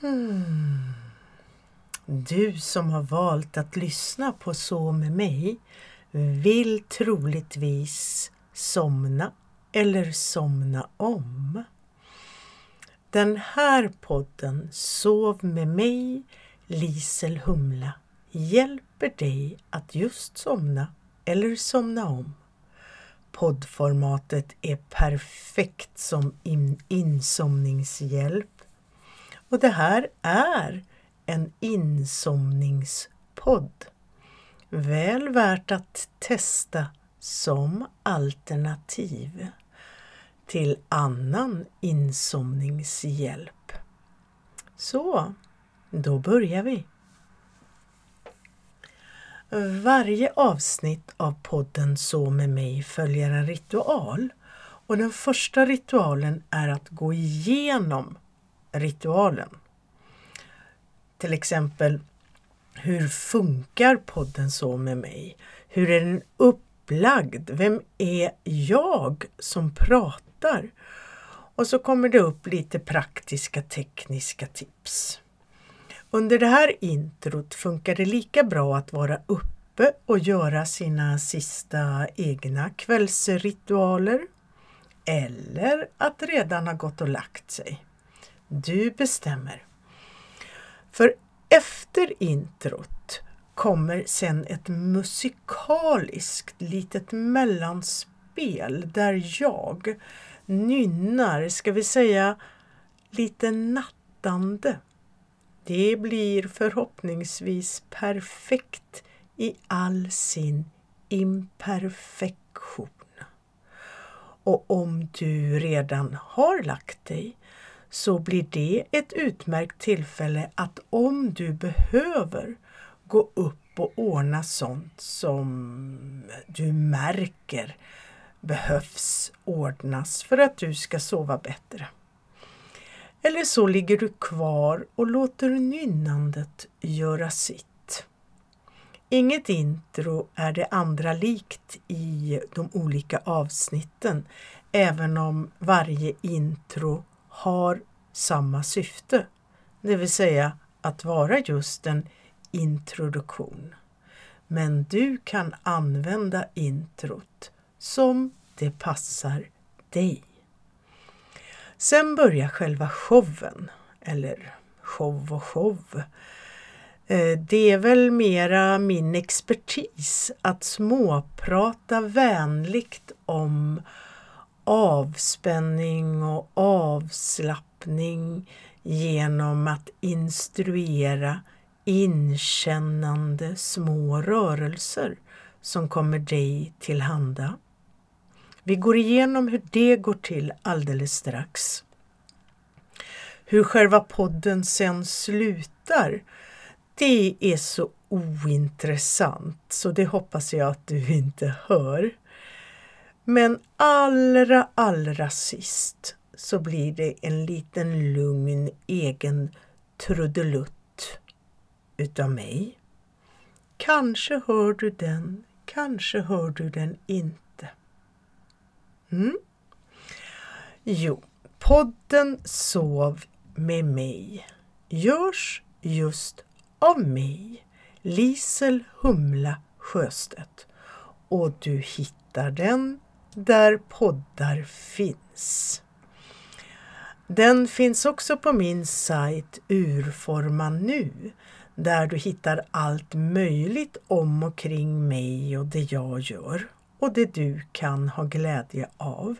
Hmm. Du som har valt att lyssna på Så med mig vill troligtvis somna eller somna om. Den här podden Sov med mig, Lisel Humla, hjälper dig att just somna eller somna om. Poddformatet är perfekt som in insomningshjälp och det här är en insomningspodd. Väl värt att testa som alternativ till annan insomningshjälp. Så, då börjar vi. Varje avsnitt av podden Så med mig följer en ritual och den första ritualen är att gå igenom ritualen. Till exempel, hur funkar podden Så med mig? Hur är den upplagd? Vem är jag som pratar? Och så kommer det upp lite praktiska tekniska tips. Under det här introt funkar det lika bra att vara uppe och göra sina sista egna kvällsritualer eller att redan ha gått och lagt sig. Du bestämmer. För efter introt kommer sen ett musikaliskt litet mellanspel där jag nynnar, ska vi säga, lite nattande. Det blir förhoppningsvis perfekt i all sin imperfektion. Och om du redan har lagt dig så blir det ett utmärkt tillfälle att om du behöver gå upp och ordna sånt som du märker behövs ordnas för att du ska sova bättre. Eller så ligger du kvar och låter nynnandet göra sitt. Inget intro är det andra likt i de olika avsnitten, även om varje intro har samma syfte, det vill säga att vara just en introduktion. Men du kan använda introt som det passar dig. Sen börjar själva showen, eller show och show. Eh, det är väl mera min expertis att småprata vänligt om avspänning och avslappning genom att instruera inkännande små rörelser som kommer dig tillhanda. Vi går igenom hur det går till alldeles strax. Hur själva podden sen slutar, det är så ointressant så det hoppas jag att du inte hör. Men allra, allra sist så blir det en liten lugn egen trudelutt utav mig. Kanske hör du den, kanske hör du den inte. Mm. Jo, podden Sov med mig görs just av mig, Lisel Humla Sjöstedt. Och du hittar den där poddar finns. Den finns också på min sajt Urforma nu där du hittar allt möjligt om och kring mig och det jag gör och det du kan ha glädje av.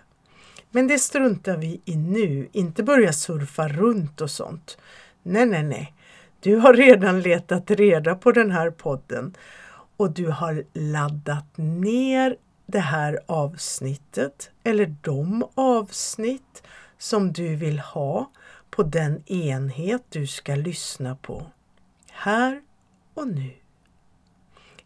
Men det struntar vi i nu, inte börja surfa runt och sånt. Nej, nej, nej. Du har redan letat reda på den här podden och du har laddat ner det här avsnittet eller de avsnitt som du vill ha på den enhet du ska lyssna på. Här och nu.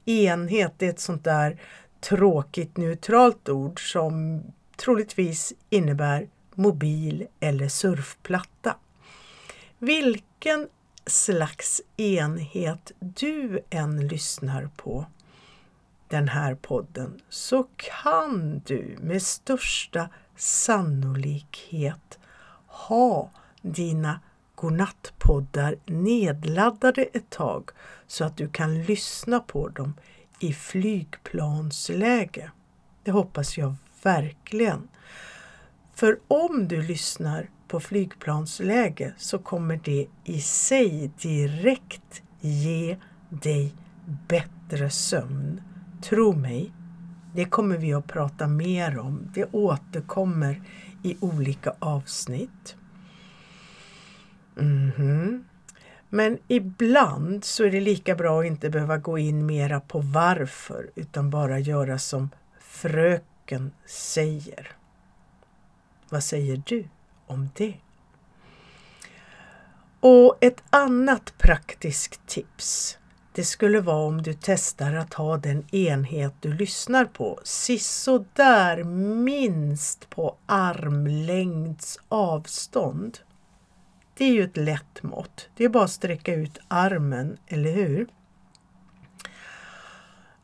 Enhet är ett sånt där tråkigt neutralt ord som troligtvis innebär mobil eller surfplatta. Vilken slags enhet du än lyssnar på den här podden så kan du med största sannolikhet ha dina godnattpoddar nedladdade ett tag så att du kan lyssna på dem i flygplansläge. Det hoppas jag verkligen. För om du lyssnar på flygplansläge så kommer det i sig direkt ge dig bättre sömn. Tro mig, det kommer vi att prata mer om. Det återkommer i olika avsnitt. Mm -hmm. Men ibland så är det lika bra att inte behöva gå in mera på varför utan bara göra som fröken säger. Vad säger du om det? Och ett annat praktiskt tips det skulle vara om du testar att ha den enhet du lyssnar på där minst på armlängds avstånd. Det är ju ett lätt mått. Det är bara att sträcka ut armen, eller hur?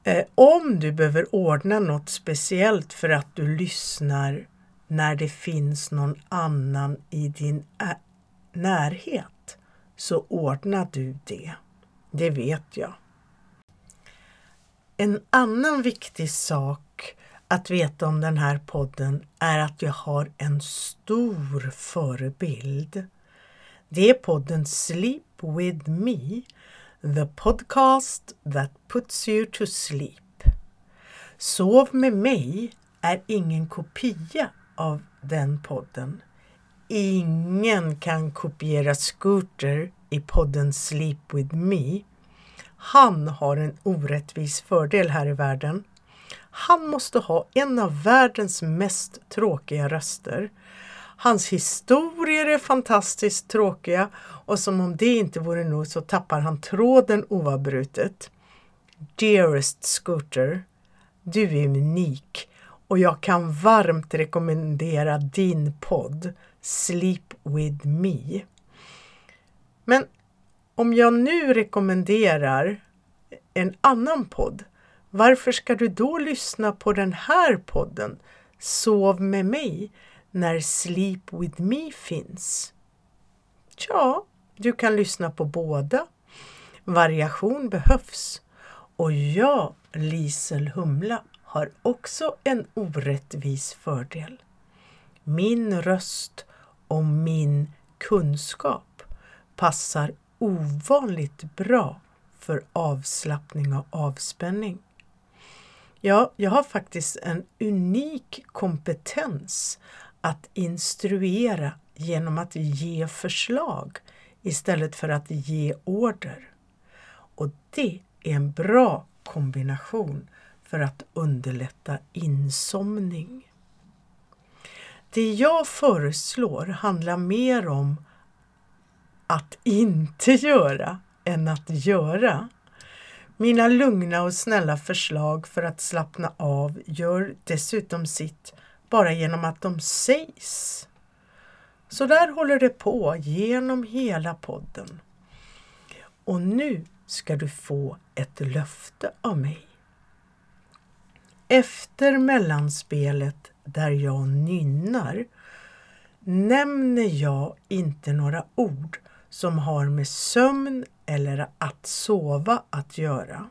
Eh, om du behöver ordna något speciellt för att du lyssnar när det finns någon annan i din närhet så ordnar du det. Det vet jag. En annan viktig sak att veta om den här podden är att jag har en stor förebild. Det är podden Sleep with me, the podcast that puts you to sleep. Sov med mig är ingen kopia av den podden. Ingen kan kopiera Scooter i podden Sleep with me. Han har en orättvis fördel här i världen. Han måste ha en av världens mest tråkiga röster. Hans historier är fantastiskt tråkiga och som om det inte vore nog så tappar han tråden oavbrutet. Dearest Scooter, du är unik och jag kan varmt rekommendera din podd Sleep with me. Men om jag nu rekommenderar en annan podd, varför ska du då lyssna på den här podden Sov med mig när Sleep with me finns? Tja, du kan lyssna på båda. Variation behövs. Och jag, Lisel Humla, har också en orättvis fördel. Min röst och min kunskap passar ovanligt bra för avslappning och avspänning. Ja, jag har faktiskt en unik kompetens att instruera genom att ge förslag istället för att ge order. Och det är en bra kombination för att underlätta insomning. Det jag föreslår handlar mer om att inte göra än att göra. Mina lugna och snälla förslag för att slappna av gör dessutom sitt bara genom att de sägs. Så där håller det på genom hela podden. Och nu ska du få ett löfte av mig. Efter mellanspelet där jag nynnar nämner jag inte några ord som har med sömn eller att sova att göra.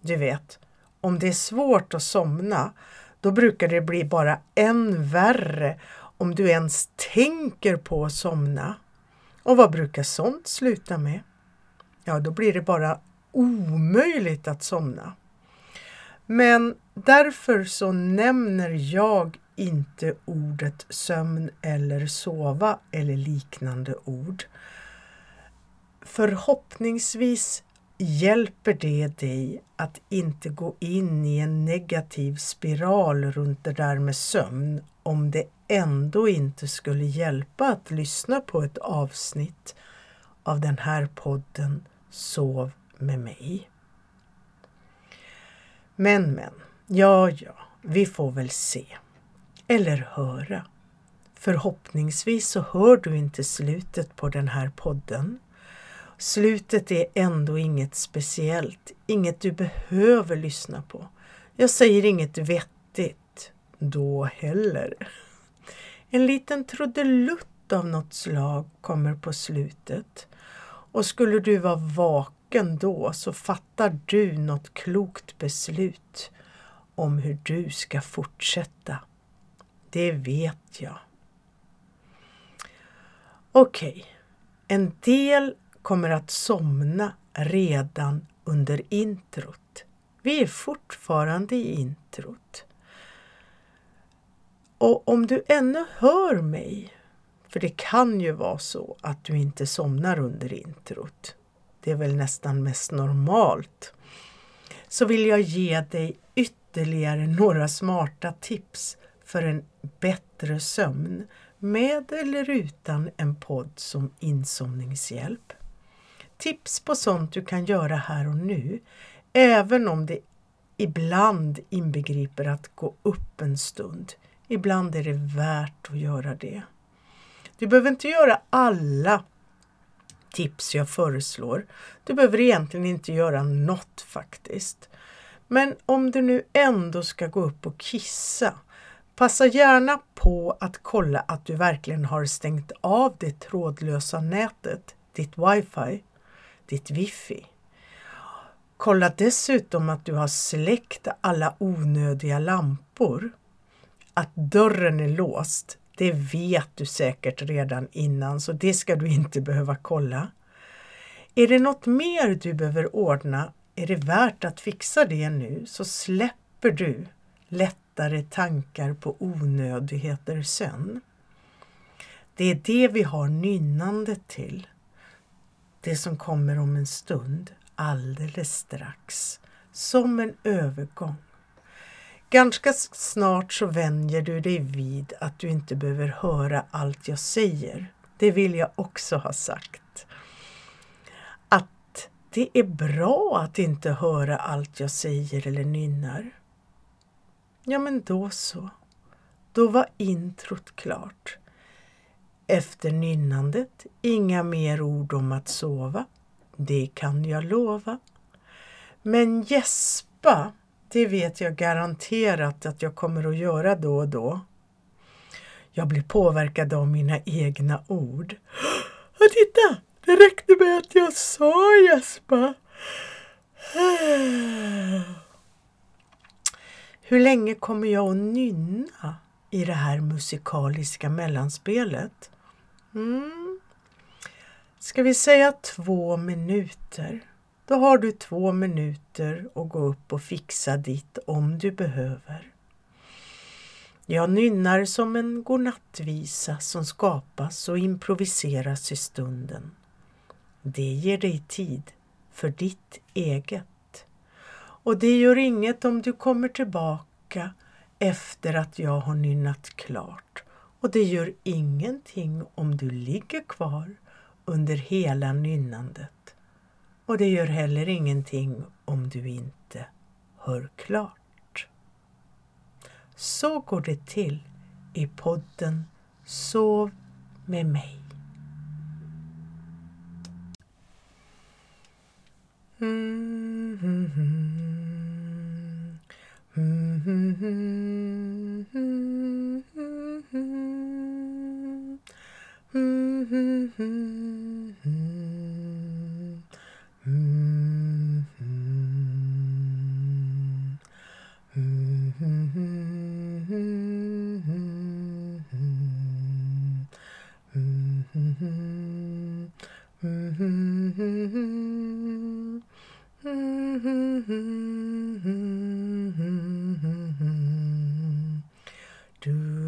Du vet, om det är svårt att somna, då brukar det bli bara än värre om du ens tänker på att somna. Och vad brukar sånt sluta med? Ja, då blir det bara omöjligt att somna. Men därför så nämner jag inte ordet sömn eller sova eller liknande ord. Förhoppningsvis hjälper det dig att inte gå in i en negativ spiral runt det där med sömn om det ändå inte skulle hjälpa att lyssna på ett avsnitt av den här podden Sov med mig. Men men, ja ja, vi får väl se. Eller höra. Förhoppningsvis så hör du inte slutet på den här podden. Slutet är ändå inget speciellt, inget du behöver lyssna på. Jag säger inget vettigt då heller. En liten trudelutt av något slag kommer på slutet. Och skulle du vara vaken då så fattar du något klokt beslut om hur du ska fortsätta. Det vet jag. Okej, okay. en del kommer att somna redan under introt. Vi är fortfarande i introt. Och om du ännu hör mig, för det kan ju vara så att du inte somnar under introt. Det är väl nästan mest normalt. Så vill jag ge dig ytterligare några smarta tips för en bättre sömn med eller utan en podd som insomningshjälp. Tips på sånt du kan göra här och nu, även om det ibland inbegriper att gå upp en stund. Ibland är det värt att göra det. Du behöver inte göra alla tips jag föreslår. Du behöver egentligen inte göra något faktiskt. Men om du nu ändå ska gå upp och kissa, passa gärna på att kolla att du verkligen har stängt av det trådlösa nätet, ditt wifi, ditt wifi. Kolla dessutom att du har släckt alla onödiga lampor. Att dörren är låst, det vet du säkert redan innan så det ska du inte behöva kolla. Är det något mer du behöver ordna är det värt att fixa det nu så släpper du lättare tankar på onödigheter sen. Det är det vi har nynnandet till. Det som kommer om en stund, alldeles strax, som en övergång. Ganska snart så vänjer du dig vid att du inte behöver höra allt jag säger. Det vill jag också ha sagt. Att det är bra att inte höra allt jag säger eller nynnar. Ja, men då så. Då var introt klart. Efter nynnandet inga mer ord om att sova. Det kan jag lova. Men gäspa det vet jag garanterat att jag kommer att göra då och då. Jag blir påverkad av mina egna ord. Och titta! Det räckte med att jag sa gäspa! Hur länge kommer jag att nynna i det här musikaliska mellanspelet? Mm. Ska vi säga två minuter? Då har du två minuter att gå upp och fixa ditt om du behöver. Jag nynnar som en godnattvisa som skapas och improviseras i stunden. Det ger dig tid för ditt eget. Och det gör inget om du kommer tillbaka efter att jag har nynnat klart. Och det gör ingenting om du ligger kvar under hela nynnandet. Och det gör heller ingenting om du inte hör klart. Så går det till i podden Sov med mig. Mm, mm, mm. Mm-hmm.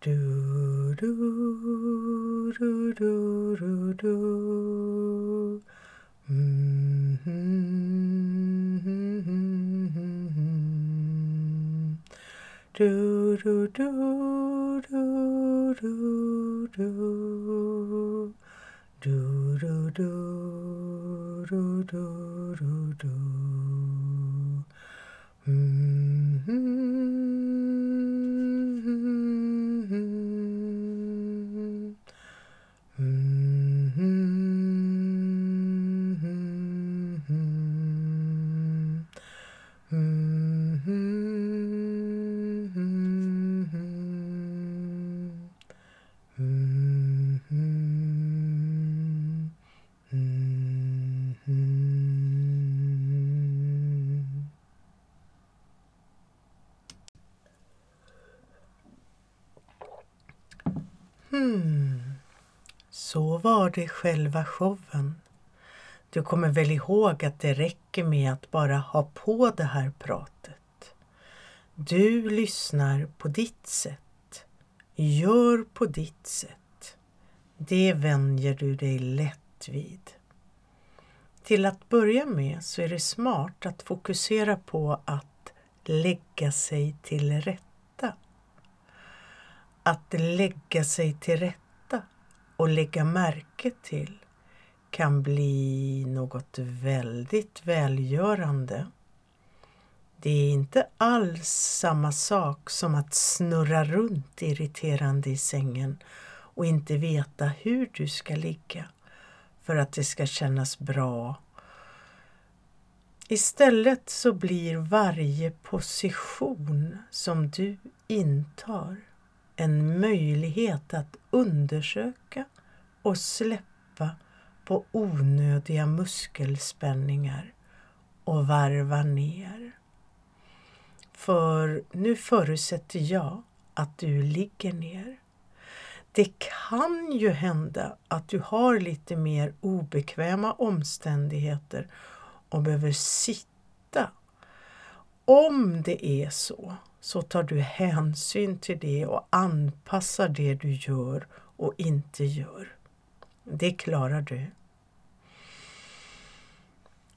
do du, du, du, du, du, du. Du, du, du, du, du, du, du. Mm, mm, Hmm. Så det själva showen. Du kommer väl ihåg att det räcker med att bara ha på det här pratet. Du lyssnar på ditt sätt. Gör på ditt sätt. Det vänjer du dig lätt vid. Till att börja med så är det smart att fokusera på att lägga sig till rätta. Att lägga sig till rätta och lägga märke till kan bli något väldigt välgörande. Det är inte alls samma sak som att snurra runt irriterande i sängen och inte veta hur du ska ligga för att det ska kännas bra. Istället så blir varje position som du intar en möjlighet att undersöka och släppa på onödiga muskelspänningar och varva ner. För nu förutsätter jag att du ligger ner. Det kan ju hända att du har lite mer obekväma omständigheter och behöver sitta. Om det är så, så tar du hänsyn till det och anpassar det du gör och inte gör. Det klarar du.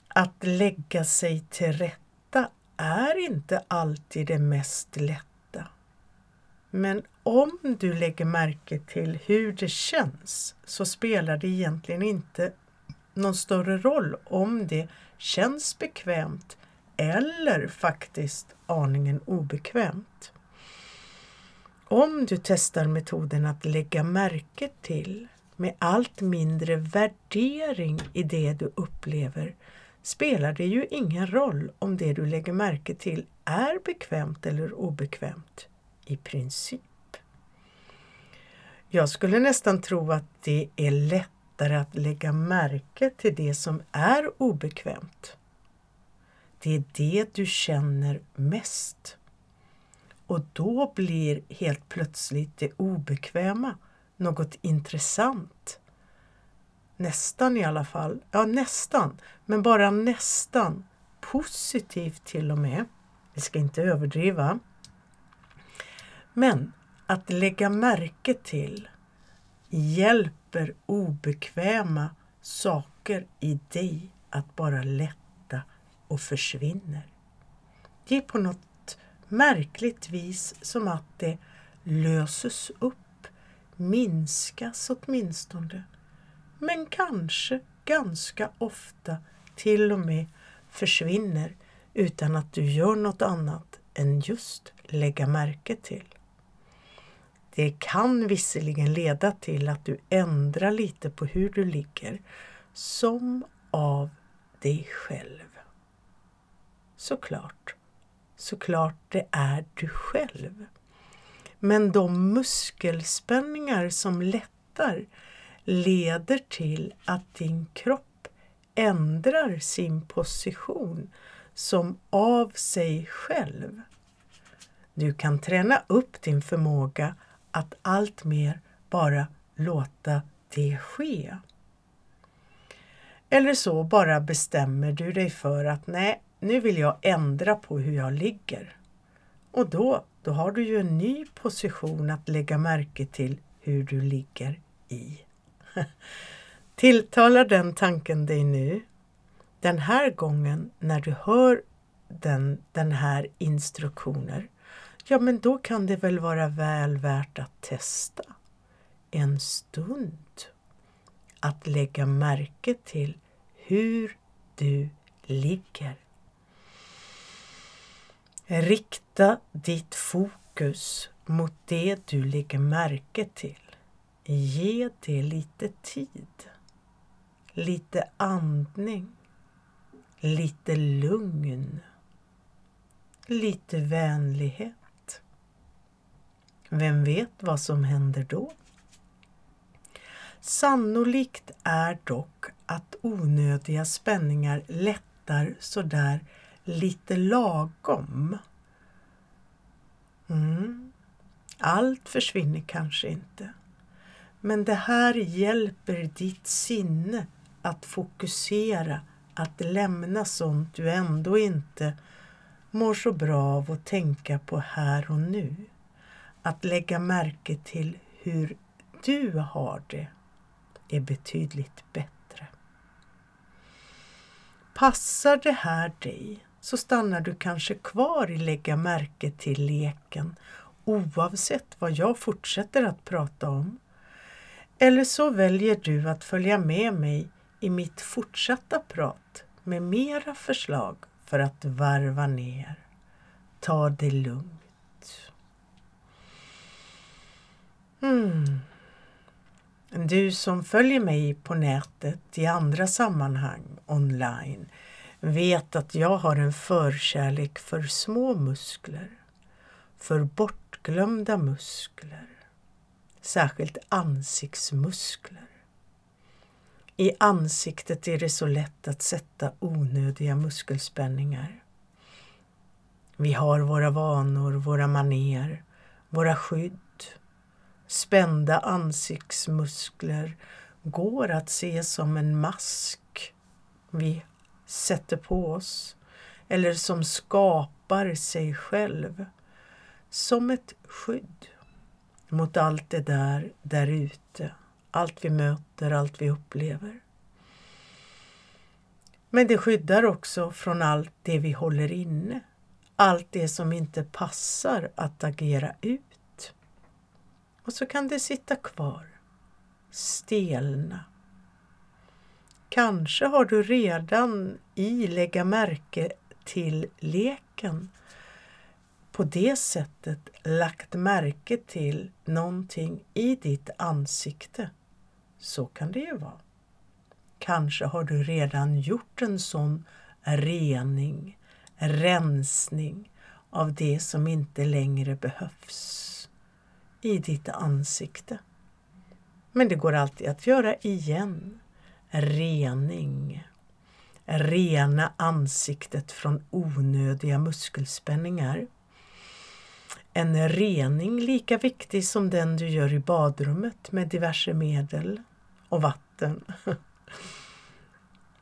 Att lägga sig till rätta är inte alltid det mest lätta. Men om du lägger märke till hur det känns så spelar det egentligen inte någon större roll om det känns bekvämt eller faktiskt aningen obekvämt. Om du testar metoden att lägga märke till med allt mindre värdering i det du upplever spelar det ju ingen roll om det du lägger märke till är bekvämt eller obekvämt i princip. Jag skulle nästan tro att det är lättare att lägga märke till det som är obekvämt. Det är det du känner mest. Och då blir helt plötsligt det obekväma något intressant. Nästan i alla fall. Ja, nästan. Men bara nästan. Positivt till och med. Vi ska inte överdriva. Men att lägga märke till hjälper obekväma saker i dig att bara lätt och försvinner. Det är på något märkligt vis som att det löses upp, minskas åtminstone men kanske ganska ofta till och med försvinner utan att du gör något annat än just lägga märke till. Det kan visserligen leda till att du ändrar lite på hur du ligger, som av dig själv. Såklart, såklart det är du själv. Men de muskelspänningar som lättar leder till att din kropp ändrar sin position som av sig själv. Du kan träna upp din förmåga att allt mer bara låta det ske. Eller så bara bestämmer du dig för att nej, nu vill jag ändra på hur jag ligger. Och då, då har du ju en ny position att lägga märke till hur du ligger i. Tilltalar den tanken dig nu? Den här gången när du hör den, den här instruktioner, ja men då kan det väl vara väl värt att testa en stund att lägga märke till hur du ligger. Rikta ditt fokus mot det du lägger märke till. Ge det lite tid, lite andning, lite lugn, lite vänlighet. Vem vet vad som händer då? Sannolikt är dock att onödiga spänningar lättar sådär lite lagom. Mm. Allt försvinner kanske inte. Men det här hjälper ditt sinne att fokusera, att lämna sånt du ändå inte mår så bra av att tänka på här och nu. Att lägga märke till hur du har det är betydligt bättre. Passar det här dig så stannar du kanske kvar i lägga märke till leken oavsett vad jag fortsätter att prata om. Eller så väljer du att följa med mig i mitt fortsatta prat med mera förslag för att varva ner. Ta det lugnt. Mm. Du som följer mig på nätet i andra sammanhang online vet att jag har en förkärlek för små muskler, för bortglömda muskler, särskilt ansiktsmuskler. I ansiktet är det så lätt att sätta onödiga muskelspänningar. Vi har våra vanor, våra maner, våra skydd spända ansiktsmuskler går att se som en mask vi sätter på oss eller som skapar sig själv som ett skydd mot allt det där där ute, allt vi möter, allt vi upplever. Men det skyddar också från allt det vi håller inne, allt det som inte passar att agera ut. Och så kan det sitta kvar, stelna. Kanske har du redan i lägga märke till leken på det sättet lagt märke till någonting i ditt ansikte. Så kan det ju vara. Kanske har du redan gjort en sån rening, rensning av det som inte längre behövs i ditt ansikte. Men det går alltid att göra igen. Rening. Rena ansiktet från onödiga muskelspänningar. En rening lika viktig som den du gör i badrummet med diverse medel och vatten.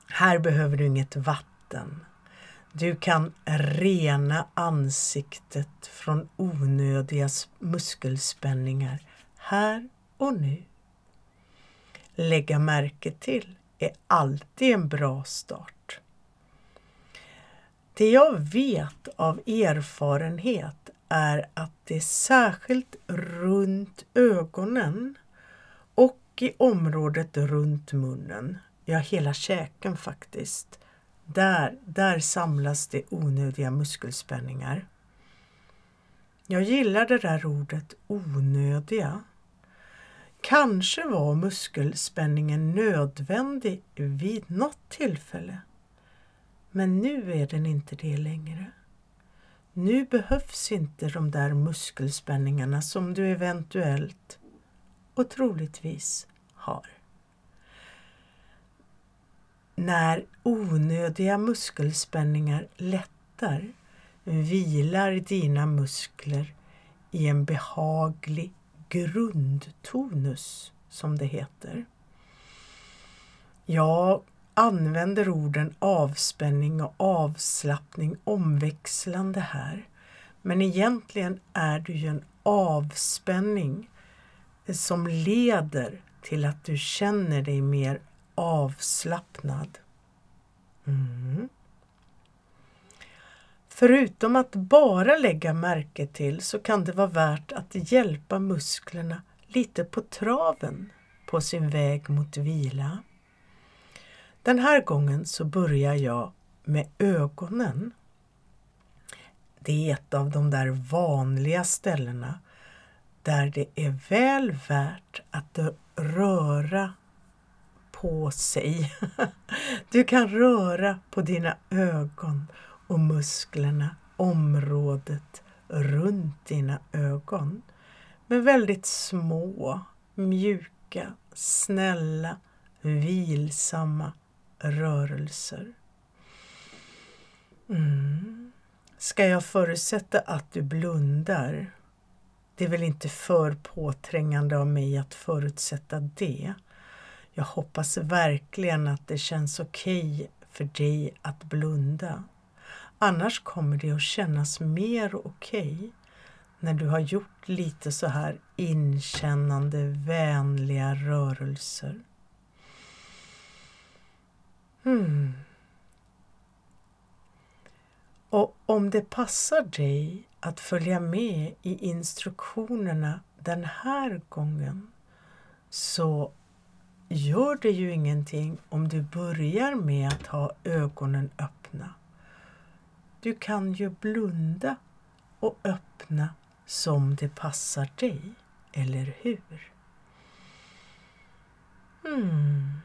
Här behöver du inget vatten. Du kan rena ansiktet från onödiga muskelspänningar här och nu. Lägga märke till är alltid en bra start. Det jag vet av erfarenhet är att det särskilt runt ögonen och i området runt munnen, ja hela käken faktiskt, där, där samlas det onödiga muskelspänningar. Jag gillar det där ordet onödiga. Kanske var muskelspänningen nödvändig vid något tillfälle. Men nu är den inte det längre. Nu behövs inte de där muskelspänningarna som du eventuellt och troligtvis har. När onödiga muskelspänningar lättar vilar dina muskler i en behaglig grundtonus, som det heter. Jag använder orden avspänning och avslappning omväxlande här. Men egentligen är det ju en avspänning eh, som leder till att du känner dig mer avslappnad. Mm. Förutom att bara lägga märke till så kan det vara värt att hjälpa musklerna lite på traven på sin väg mot vila. Den här gången så börjar jag med ögonen. Det är ett av de där vanliga ställena där det är väl värt att röra på sig. Du kan röra på dina ögon och musklerna, området runt dina ögon med väldigt små, mjuka, snälla, vilsamma rörelser. Mm. Ska jag förutsätta att du blundar? Det är väl inte för påträngande av mig att förutsätta det. Jag hoppas verkligen att det känns okej okay för dig att blunda. Annars kommer det att kännas mer okej okay när du har gjort lite så här inkännande, vänliga rörelser. Hmm. Och om det passar dig att följa med i instruktionerna den här gången så gör det ju ingenting om du börjar med att ha ögonen öppna. Du kan ju blunda och öppna som det passar dig, eller hur? Mm.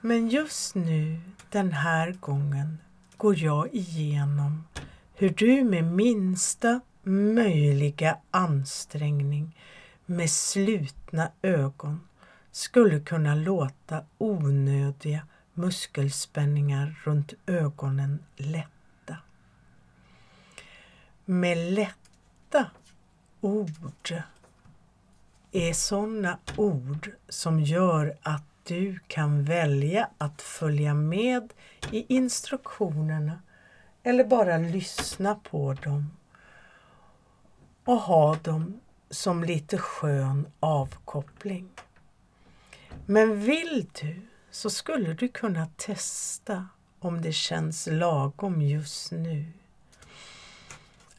Men just nu, den här gången, går jag igenom hur du med minsta möjliga ansträngning med slutna ögon skulle kunna låta onödiga muskelspänningar runt ögonen lätta. Med lätta ord är sådana ord som gör att du kan välja att följa med i instruktionerna eller bara lyssna på dem och ha dem som lite skön avkoppling. Men vill du så skulle du kunna testa om det känns lagom just nu.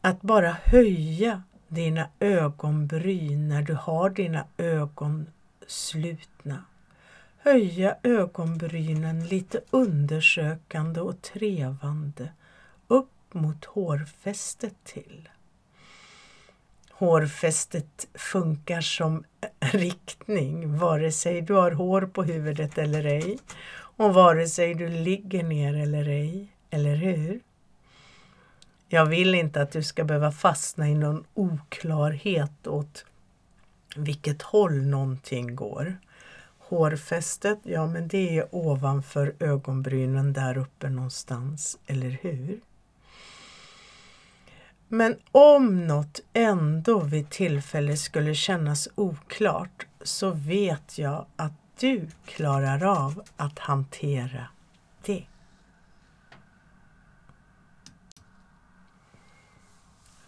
Att bara höja dina ögonbryn när du har dina ögon slutna. Höja ögonbrynen lite undersökande och trevande upp mot hårfästet till. Hårfästet funkar som riktning vare sig du har hår på huvudet eller ej och vare sig du ligger ner eller ej, eller hur? Jag vill inte att du ska behöva fastna i någon oklarhet åt vilket håll någonting går. Hårfästet, ja men det är ovanför ögonbrynen där uppe någonstans, eller hur? Men om något ändå vid tillfälle skulle kännas oklart så vet jag att du klarar av att hantera det.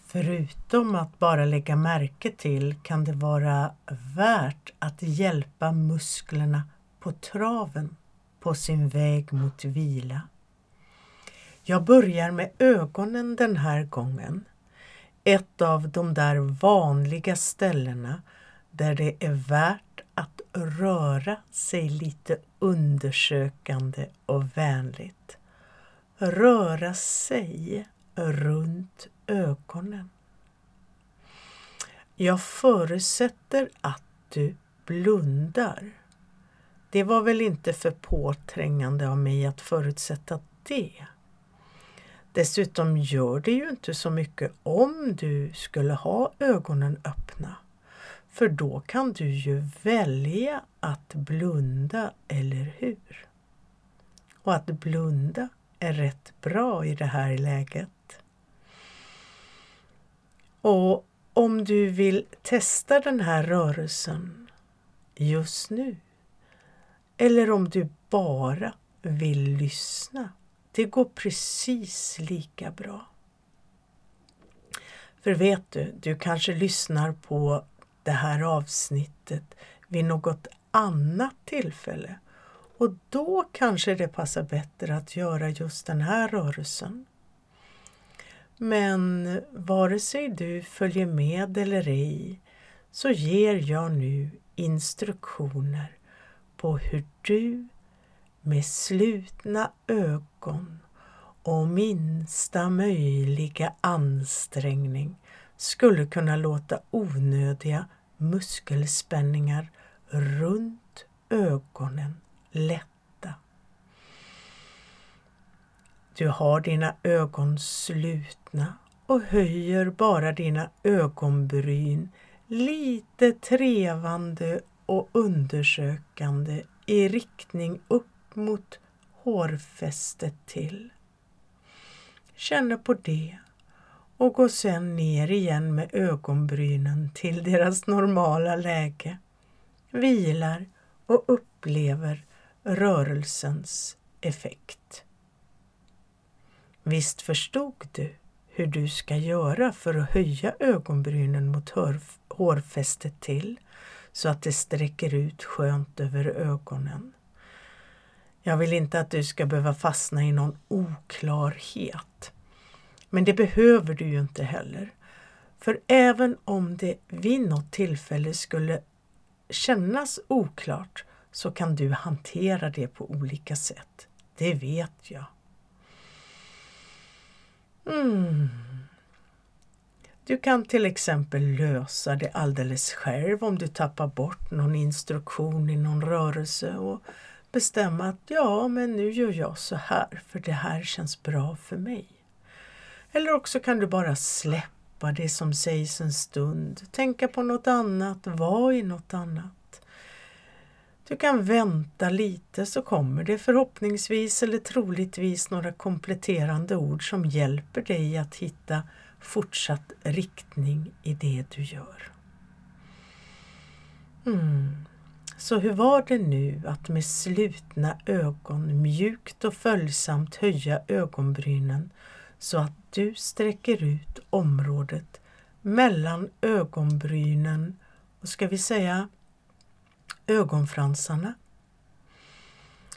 Förutom att bara lägga märke till kan det vara värt att hjälpa musklerna på traven på sin väg mot vila. Jag börjar med ögonen den här gången. Ett av de där vanliga ställena där det är värt att röra sig lite undersökande och vänligt. Röra sig runt ögonen. Jag förutsätter att du blundar. Det var väl inte för påträngande av mig att förutsätta det. Dessutom gör det ju inte så mycket om du skulle ha ögonen öppna. För då kan du ju välja att blunda, eller hur? Och att blunda är rätt bra i det här läget. Och om du vill testa den här rörelsen just nu eller om du bara vill lyssna, det går precis lika bra. För vet du, du kanske lyssnar på det här avsnittet vid något annat tillfälle och då kanske det passar bättre att göra just den här rörelsen. Men vare sig du följer med eller ej så ger jag nu instruktioner på hur du med slutna ögon och minsta möjliga ansträngning skulle kunna låta onödiga muskelspänningar runt ögonen lätta. Du har dina ögon slutna och höjer bara dina ögonbryn lite trevande och undersökande i riktning upp mot hårfästet till. Känner på det och går sedan ner igen med ögonbrynen till deras normala läge. Vilar och upplever rörelsens effekt. Visst förstod du hur du ska göra för att höja ögonbrynen mot hårfästet till så att det sträcker ut skönt över ögonen. Jag vill inte att du ska behöva fastna i någon oklarhet. Men det behöver du ju inte heller. För även om det vid något tillfälle skulle kännas oklart så kan du hantera det på olika sätt. Det vet jag. Mm. Du kan till exempel lösa det alldeles själv om du tappar bort någon instruktion i någon rörelse och bestämma att ja, men nu gör jag så här för det här känns bra för mig. Eller också kan du bara släppa det som sägs en stund, tänka på något annat, vara i något annat. Du kan vänta lite så kommer det förhoppningsvis eller troligtvis några kompletterande ord som hjälper dig att hitta fortsatt riktning i det du gör. Mm. Så hur var det nu att med slutna ögon mjukt och följsamt höja ögonbrynen så att du sträcker ut området mellan ögonbrynen och ska vi säga ögonfransarna?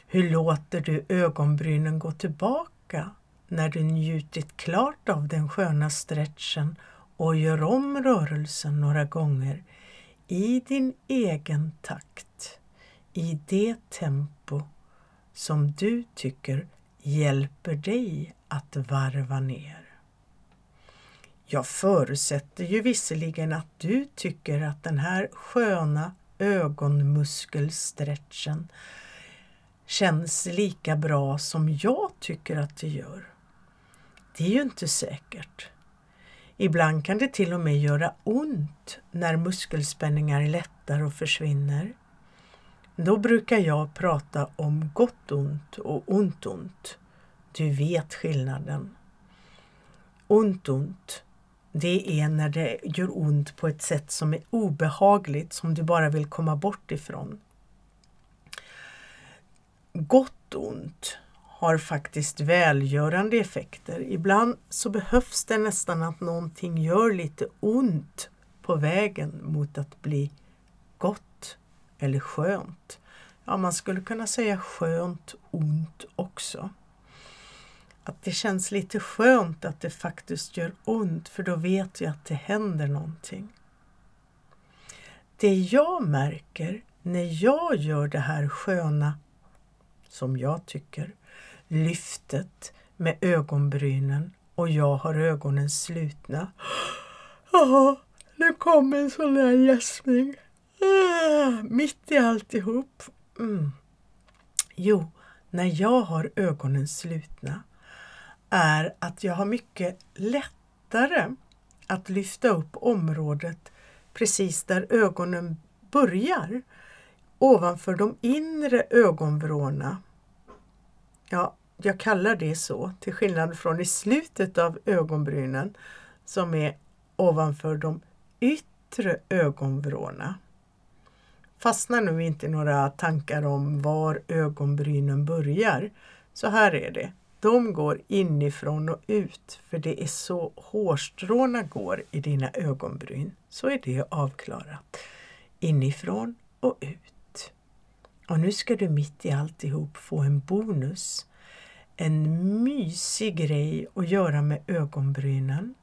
Hur låter du ögonbrynen gå tillbaka när du njutit klart av den sköna stretchen och gör om rörelsen några gånger i din egen takt, i det tempo som du tycker hjälper dig att varva ner. Jag förutsätter ju visserligen att du tycker att den här sköna ögonmuskelstretchen känns lika bra som jag tycker att det gör. Det är ju inte säkert. Ibland kan det till och med göra ont när muskelspänningar lättar och försvinner. Då brukar jag prata om gott ont och ont ont. Du vet skillnaden. Ont ont, det är när det gör ont på ett sätt som är obehagligt, som du bara vill komma bort ifrån. Gott ont har faktiskt välgörande effekter. Ibland så behövs det nästan att någonting gör lite ont på vägen mot att bli gott eller skönt. Ja, man skulle kunna säga skönt ont också. Att det känns lite skönt att det faktiskt gör ont för då vet jag att det händer någonting. Det jag märker när jag gör det här sköna, som jag tycker, lyftet med ögonbrynen och jag har ögonen slutna. Ja, nu kom en sån där gäspning. Ah, mitt i alltihop. Mm. Jo, när jag har ögonen slutna är att jag har mycket lättare att lyfta upp området precis där ögonen börjar ovanför de inre ögonvrårna. Ja, jag kallar det så, till skillnad från i slutet av ögonbrynen som är ovanför de yttre ögonvrårna. Fastna nu inte i några tankar om var ögonbrynen börjar. Så här är det. De går inifrån och ut för det är så hårstråna går i dina ögonbryn. Så är det avklarat. Inifrån och ut. Och nu ska du mitt i alltihop få en bonus en mysig grej att göra med ögonbrynen.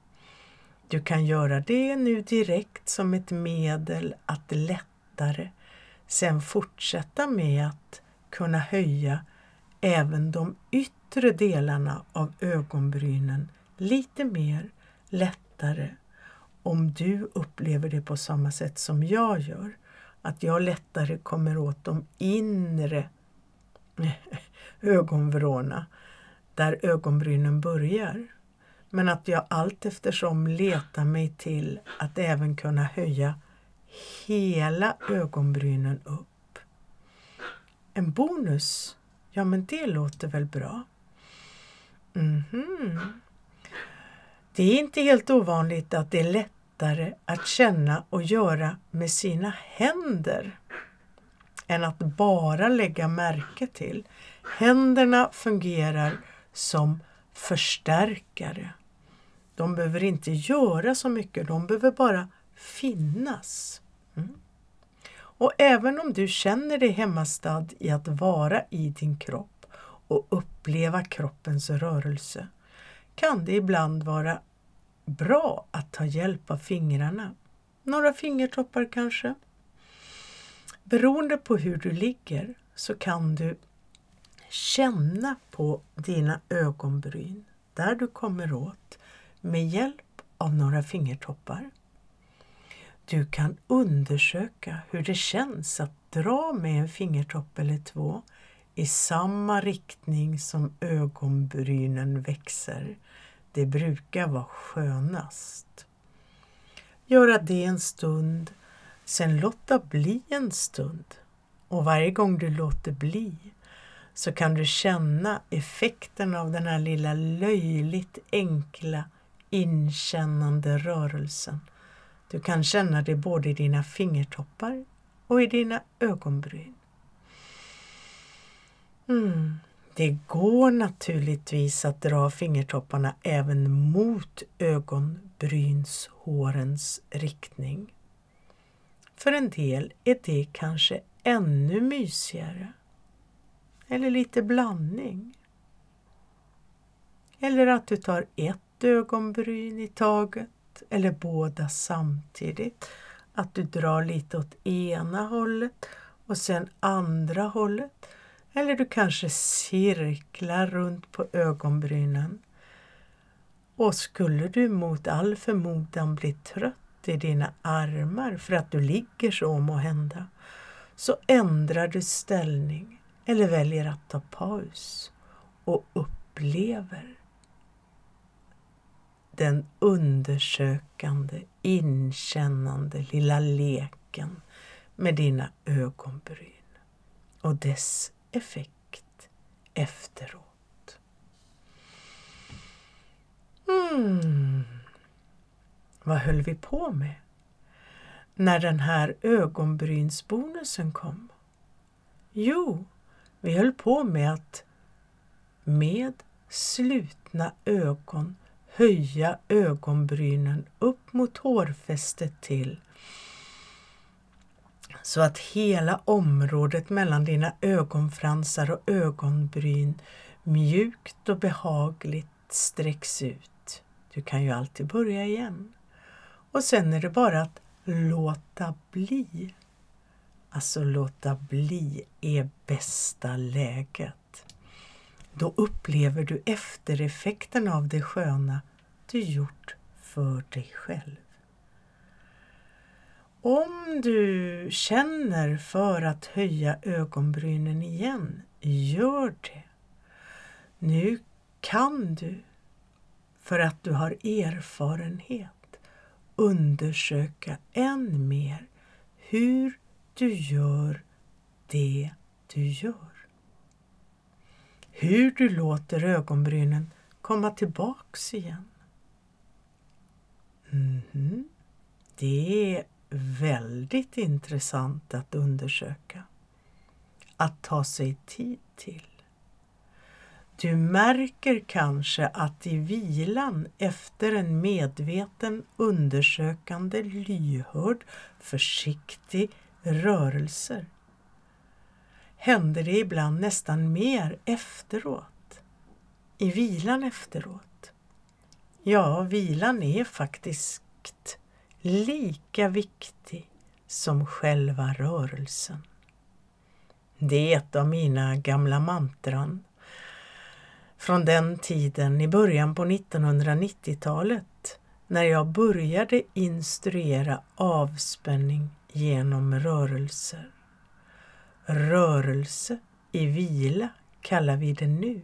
Du kan göra det nu direkt som ett medel att lättare sen fortsätta med att kunna höja även de yttre delarna av ögonbrynen lite mer lättare om du upplever det på samma sätt som jag gör. Att jag lättare kommer åt de inre ögonvrårna där ögonbrynen börjar. Men att jag allt eftersom letar mig till att även kunna höja hela ögonbrynen upp. En bonus? Ja, men det låter väl bra. Mm -hmm. Det är inte helt ovanligt att det är lättare att känna och göra med sina händer än att bara lägga märke till. Händerna fungerar som förstärkare. De behöver inte göra så mycket, de behöver bara finnas. Mm. Och även om du känner dig hemmastad i att vara i din kropp och uppleva kroppens rörelse kan det ibland vara bra att ta hjälp av fingrarna. Några fingertoppar kanske. Beroende på hur du ligger så kan du känna på dina ögonbryn där du kommer åt med hjälp av några fingertoppar. Du kan undersöka hur det känns att dra med en fingertopp eller två i samma riktning som ögonbrynen växer. Det brukar vara skönast. Göra det en stund, sen låta bli en stund. Och varje gång du låter bli så kan du känna effekten av den här lilla löjligt enkla inkännande rörelsen. Du kan känna det både i dina fingertoppar och i dina ögonbryn. Mm. Det går naturligtvis att dra fingertopparna även mot ögonbrynshårens riktning. För en del är det kanske ännu mysigare. Eller lite blandning. Eller att du tar ett ögonbryn i taget eller båda samtidigt. Att du drar lite åt ena hållet och sen andra hållet. Eller du kanske cirklar runt på ögonbrynen. Och skulle du mot all förmodan bli trött i dina armar för att du ligger så må hända, så ändrar du ställning eller väljer att ta paus och upplever den undersökande, inkännande lilla leken med dina ögonbryn och dess effekt efteråt. Mm. Vad höll vi på med när den här ögonbrynsbonusen kom? Jo, vi höll på med att med slutna ögon höja ögonbrynen upp mot hårfästet till så att hela området mellan dina ögonfransar och ögonbryn mjukt och behagligt sträcks ut. Du kan ju alltid börja igen. Och sen är det bara att låta bli. Alltså låta bli är bästa läget. Då upplever du eftereffekten av det sköna du gjort för dig själv. Om du känner för att höja ögonbrynen igen, gör det. Nu kan du, för att du har erfarenhet, undersöka än mer hur du gör det du gör. Hur du låter ögonbrynen komma tillbaks igen. Mm -hmm. Det är väldigt intressant att undersöka. Att ta sig tid till. Du märker kanske att i vilan efter en medveten, undersökande, lyhörd, försiktig rörelser händer det ibland nästan mer efteråt. i vilan efteråt? Ja, vilan är faktiskt lika viktig som själva rörelsen. Det är ett av mina gamla mantran från den tiden i början på 1990-talet när jag började instruera avspänning genom rörelser. Rörelse i vila kallar vi det nu.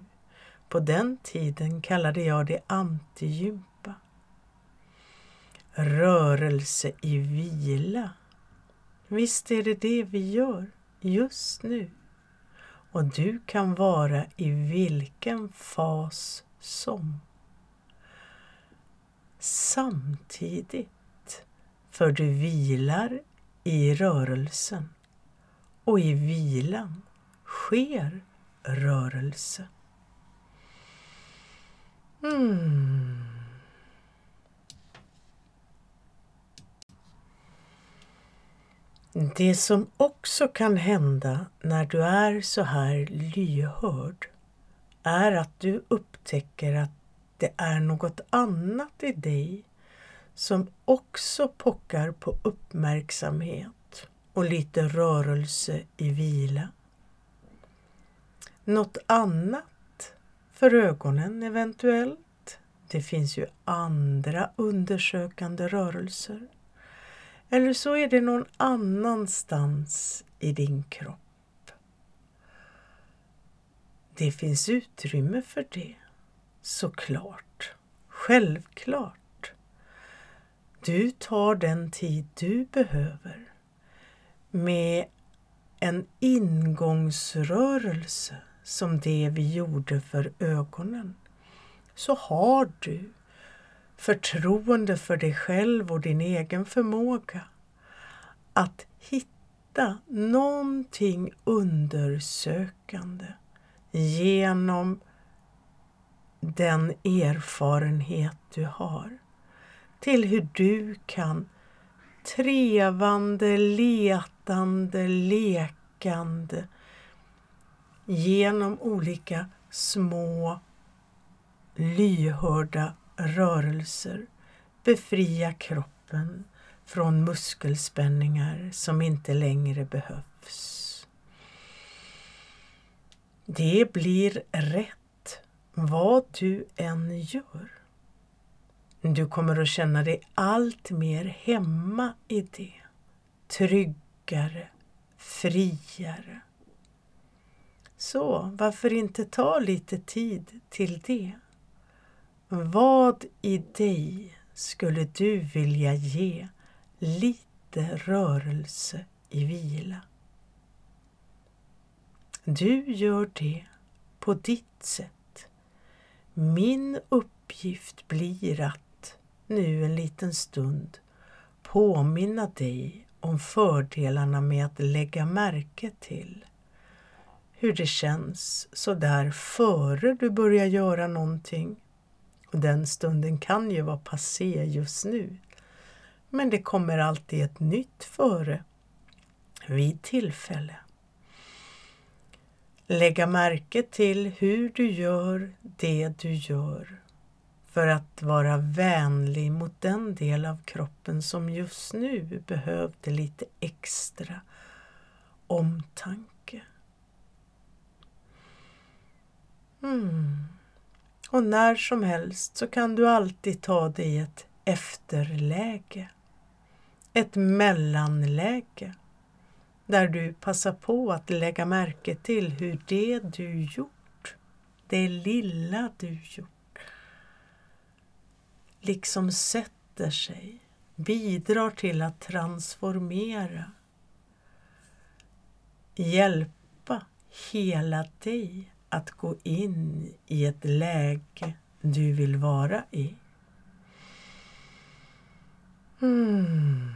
På den tiden kallade jag det antigympa. Rörelse i vila. Visst är det det vi gör just nu. Och du kan vara i vilken fas som. Samtidigt, för du vilar i rörelsen och i vilan sker rörelse. Mm. Det som också kan hända när du är så här lyhörd är att du upptäcker att det är något annat i dig som också pockar på uppmärksamhet och lite rörelse i vila. Något annat för ögonen eventuellt. Det finns ju andra undersökande rörelser. Eller så är det någon annanstans i din kropp. Det finns utrymme för det, såklart. Självklart. Du tar den tid du behöver med en ingångsrörelse som det vi gjorde för ögonen. Så har du förtroende för dig själv och din egen förmåga att hitta någonting undersökande genom den erfarenhet du har till hur du kan trevande, letande, lekande genom olika små lyhörda rörelser befria kroppen från muskelspänningar som inte längre behövs. Det blir rätt vad du än gör. Du kommer att känna dig allt mer hemma i det. Tryggare, friare. Så varför inte ta lite tid till det? Vad i dig skulle du vilja ge lite rörelse i vila? Du gör det på ditt sätt. Min uppgift blir att nu en liten stund påminna dig om fördelarna med att lägga märke till hur det känns så där före du börjar göra någonting och den stunden kan ju vara passé just nu. Men det kommer alltid ett nytt före vid tillfälle. Lägga märke till hur du gör det du gör för att vara vänlig mot den del av kroppen som just nu behövde lite extra omtanke. Mm. Och när som helst så kan du alltid ta dig ett efterläge. Ett mellanläge. Där du passar på att lägga märke till hur det du gjort, det lilla du gjort, liksom sätter sig, bidrar till att transformera, hjälpa hela dig att gå in i ett läge du vill vara i. Mm.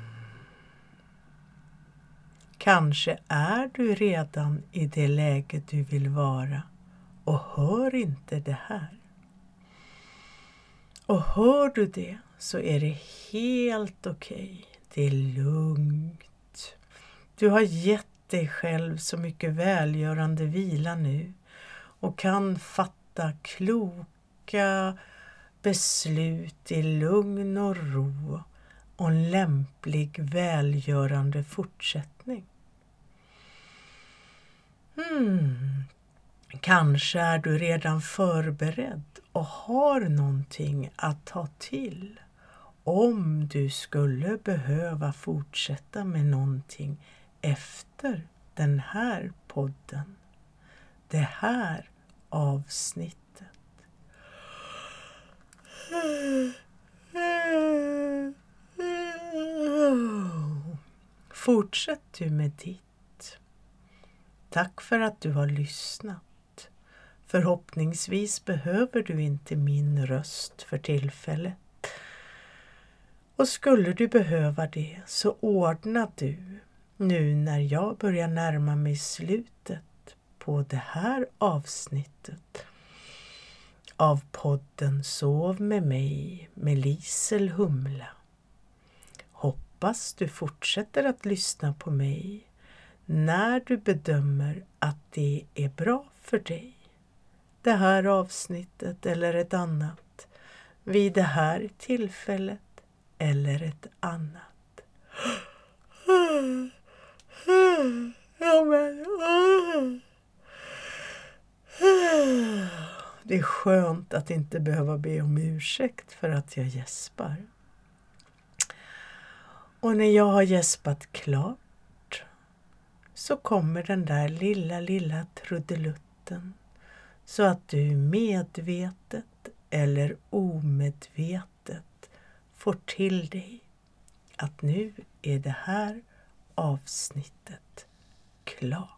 Kanske är du redan i det läge du vill vara och hör inte det här. Och hör du det så är det helt okej. Okay. Det är lugnt. Du har gett dig själv så mycket välgörande vila nu och kan fatta kloka beslut i lugn och ro och en lämplig välgörande fortsättning. Hmm. Kanske är du redan förberedd och har någonting att ta till om du skulle behöva fortsätta med någonting efter den här podden. Det här avsnittet. Fortsätt du med ditt. Tack för att du har lyssnat. Förhoppningsvis behöver du inte min röst för tillfället. Och skulle du behöva det så ordna du nu när jag börjar närma mig slutet på det här avsnittet av podden Sov med mig med Lisel Humla. Hoppas du fortsätter att lyssna på mig när du bedömer att det är bra för dig. Det här avsnittet eller ett annat vid det här tillfället eller ett annat. Ja, men, det är skönt att inte behöva be om ursäkt för att jag gäspar. Och när jag har gäspat klart så kommer den där lilla, lilla trudelutten så att du medvetet eller omedvetet får till dig att nu är det här avsnittet klart.